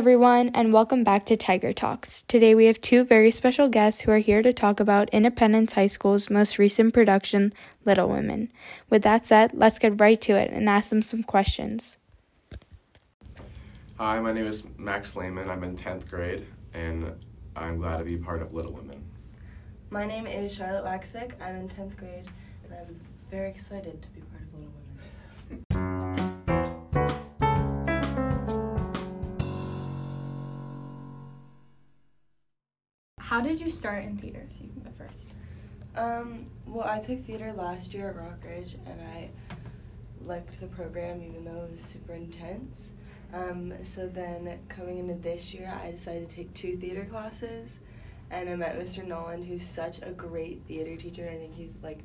everyone, and welcome back to Tiger Talks. Today we have two very special guests who are here to talk about Independence High School's most recent production, Little Women. With that said, let's get right to it and ask them some questions. Hi, my name is Max Lehman. I'm in 10th grade, and I'm glad to be part of Little Women. My name is Charlotte Waxvik. I'm in 10th grade, and I'm very excited to be How did you start in theater? So you can go first. Um, well, I took theater last year at Rockridge, and I liked the program even though it was super intense. Um, so then coming into this year, I decided to take two theater classes, and I met Mr. Noland, who's such a great theater teacher. I think he's like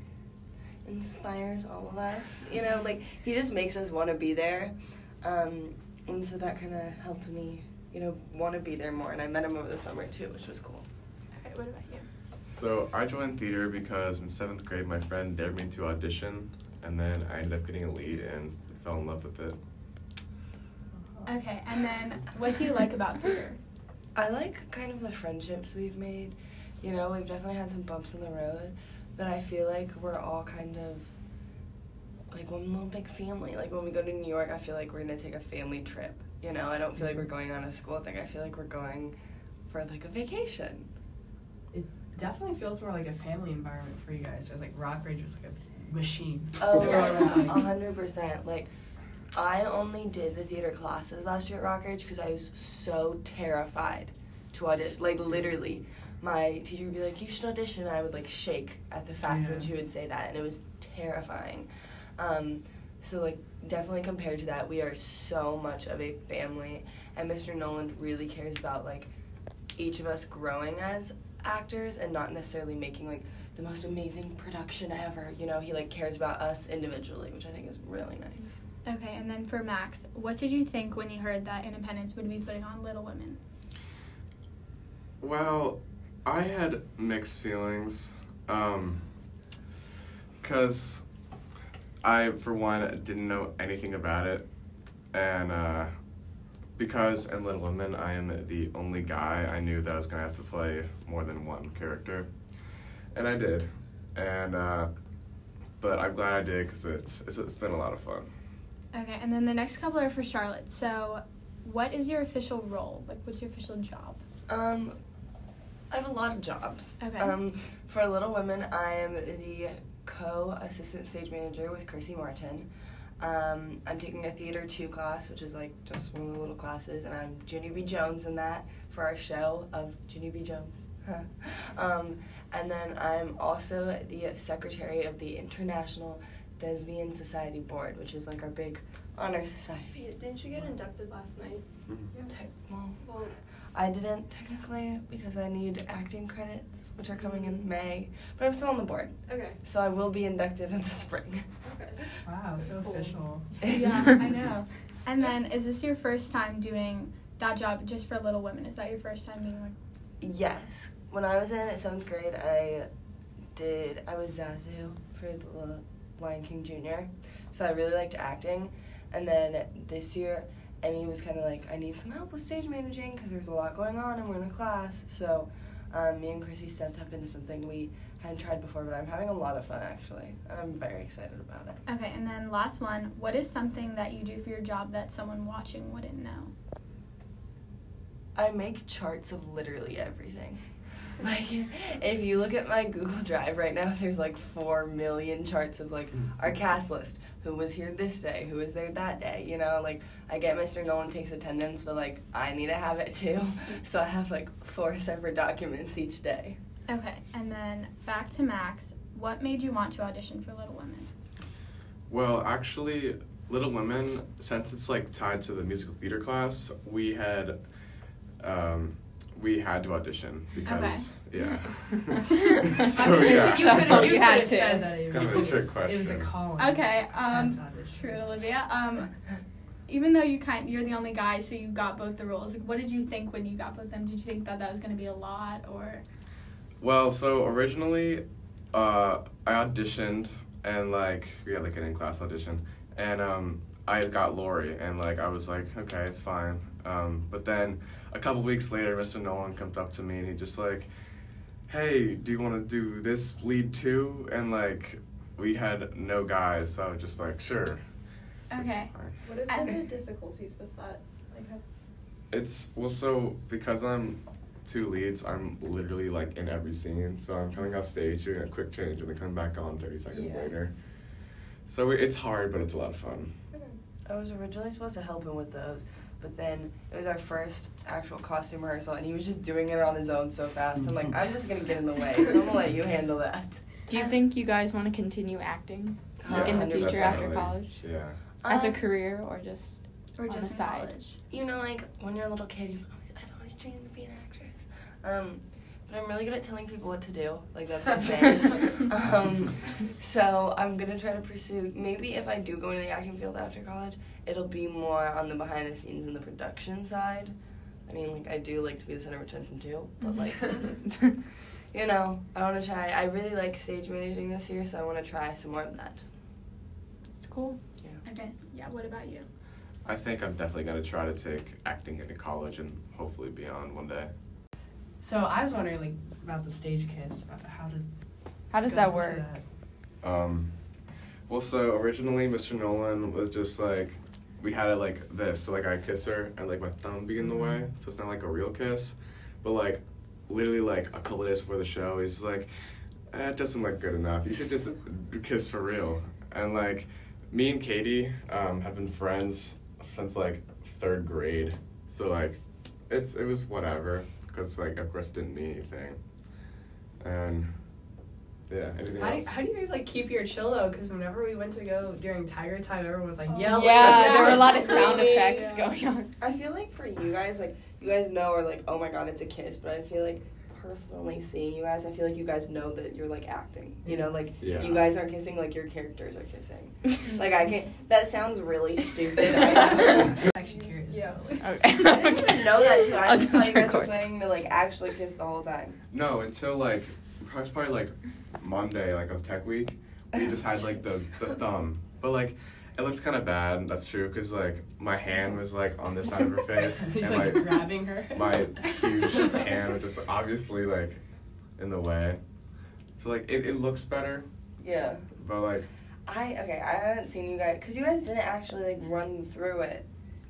inspires all of us. You know, like he just makes us want to be there, um, and so that kind of helped me, you know, want to be there more. And I met him over the summer too, which was cool. Okay, what about you? So, I joined theater because in 7th grade, my friend dared me to audition, and then I ended up getting a lead and fell in love with it. Okay, and then what do you like about theater? I like kind of the friendships we've made. You know, we've definitely had some bumps in the road, but I feel like we're all kind of like one little big family. Like when we go to New York, I feel like we're gonna take a family trip. You know, I don't feel like we're going on a school thing. I feel like we're going for like a vacation. It definitely feels more like a family environment for you guys. It was like Rockridge was like a machine. Oh yeah, a hundred percent. Like, I only did the theater classes last year at Rockridge because I was so terrified to audition. Like literally, my teacher would be like, "You should audition," and I would like shake at the fact when Yeah. she would say that, and it was terrifying. Um, so like definitely compared to that, we are so much of a family, and Mr. Noland really cares about like each of us growing as actors and not necessarily making like the most amazing production ever. You know, he like cares about us individually, which I think is really nice. Okay, and then for Max, what did you think when you heard that Independence would be putting on Little Women? Well, I had mixed feelings. Um, because I, for one, didn't know anything about it. And uh, because in Little Women, I am the only guy, I knew that I was going to have to play more than one character. And I did. And, uh, but I'm glad I did because it's, it's, it's been a lot of fun. Okay, and then the next couple are for Charlotte. So, what is your official role? Like, what's your official job? Um, I have a lot of jobs. Okay. Um, for Little Women, I am the co-assistant stage manager with Chrissy Martin. Um, I'm taking a theater two class, which is like just one of the little classes, and I'm Junie B. Jones in that for our show of Junie B. Jones. um, and then I'm also the secretary of the International Thespian Society Board, which is like our big honor society. Didn't you get inducted last night? Te- well, Well, I didn't technically because I need acting credits, which are coming in May, but I'm still on the board, okay, so I will be inducted in the spring. okay. Wow, so Cool. official. yeah, I know. And then, is this your first time doing that job just for Little Women? Is that your first time being like? Yes, when I was in seventh grade, I did. I was Zazu for the Lion King Junior, so I really liked acting. And then this year, Emmy was kind of like, I need some help with stage managing because there's a lot going on and we're in a class. So um, me and Chrissy stepped up into something we hadn't tried before, but I'm having a lot of fun actually. I'm very excited about it. Okay, and then last one. What is something that you do for your job that someone watching wouldn't know? I make charts of literally everything. Like, if you look at my Google Drive right now, there's like four million charts of like our cast list. Who was here this day? Who was there that day? You know, like I get Mr. Nolan takes attendance, but like I need to have it too. So I have like four separate documents each day. Okay, and then back to Max. What made you want to audition for Little Women? Well, actually, Little Women, since it's like tied to the musical theater class, we had um, we had to audition because yeah. so yeah, You could have You had to. said that it's it kind was, of a trick question. it was a calling. Okay, um, Had true, Olivia. Um, even though you kind, you're the only guy, so you got both the roles. Like, what did you think when you got both of them? Did you think that that was gonna be a lot, or? Well, so originally, uh, I auditioned and like we had like an in-class audition, and um, I got Laurie, and like I was like, okay, it's fine. Um, but then a couple weeks later, Mr. Nolan comes up to me and he just like, hey, do you want to do this lead too? And like we had no guys, so I was just like, sure. Okay. What have been the difficulties with that? Like, have, It's well, so because I'm two leads, I'm literally like in every scene. So I'm coming off stage, doing a quick change, and then coming back on thirty seconds Yeah. later. So it's hard, but it's a lot of fun. I was originally supposed to help him with those, but then it was our first actual costume rehearsal, and he was just doing it on his own so fast. I'm like, I'm just gonna get in the way, so I'm gonna let you handle that. Do you think you guys want to continue acting Yeah, in the 100%. future after college? Yeah. As a Um, career or just Or on the side? college. you know, like when you're a little kid, you've always, I've always dreamed of being an actress. Um, but I'm really good at telling people what to do. Like that's my thing. um, so I'm gonna try to pursue. Maybe if I do go into the acting field after college, it'll be more on the behind the scenes and the production side. I mean, like I do like to be the center of attention too, but like you know, I want to try. I really like stage managing this year, so I want to try some more of that. it's cool. Yeah. Okay. Yeah. What about you? I think I'm definitely gonna try to take acting into college and hopefully beyond one day. So I was wondering like about the stage kiss. About how does How does that work? that? Um, well, so originally Mr. Nolan was just like, we had it like this. So like I kiss her and like my thumb be in the way, so it's not like a real kiss. But like, literally like a couple days before the show, he's like, eh, it doesn't look good enough. You should just kiss for real. And like, me and Katie um, have been friends since like third grade. So like, it's it was whatever because like of course didn't mean anything. And yeah, anything How do, else? you, how do you guys like keep your chill though? Because whenever we went to go during Tiger Time, everyone was like oh, yelling. Oh, Yeah, there were a lot of sound effects yeah. going on. I feel like for you guys, like you guys know, or like, oh my god, it's a kiss. But I feel like personally seeing you guys, I feel like you guys know that you're like acting. You know, like Yeah. you guys aren't kissing, like your characters are kissing. like I can't. That sounds really stupid. I know. I'm actually curious. Yeah. like, Okay. I didn't even know that too. I I'll just thought you guys were planning to like actually kiss the whole time. No, until like probably probably like Monday, like of Tech Week, we just had like the the thumb, but like it looks kind of bad. That's true because like my hand was like on this side of her face, and like like grabbing her. my huge hand was just obviously like in the way. So like it, it looks better, Yeah. but like I okay. I haven't seen you guys because you guys didn't actually like run through it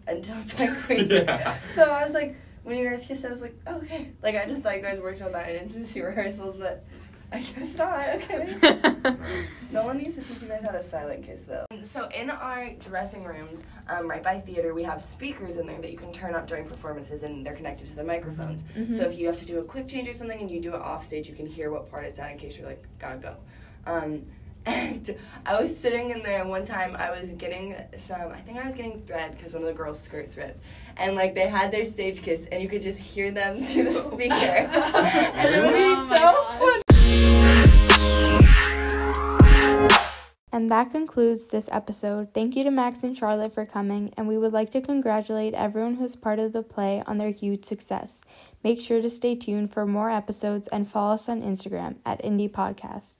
until tech week. Yeah. So I was like, when you guys kissed, I was like, oh, okay. Like I just thought you guys worked on that in intimacy rehearsals, but I guess not. Okay. No one needs to teach you guys how to silent kiss though. So in our dressing rooms, um, right by theater, we have speakers in there that you can turn up during performances, and they're connected to the microphones. Mhm. So if you have to do a quick change or something, and you do it off stage, you can hear what part it's at in case you're like gotta go. Um, and I was sitting in there, one time I was getting some. I think I was getting thread because one of the girls' skirts ripped, and like they had their stage kiss, and you could just hear them through the speaker, and it would be Oh so gosh. funny. And that concludes this episode. Thank you to Max and Charlotte for coming, and we would like to congratulate everyone who's part of the play on their huge success. Make sure to stay tuned for more episodes and follow us on Instagram at Indie Podcast.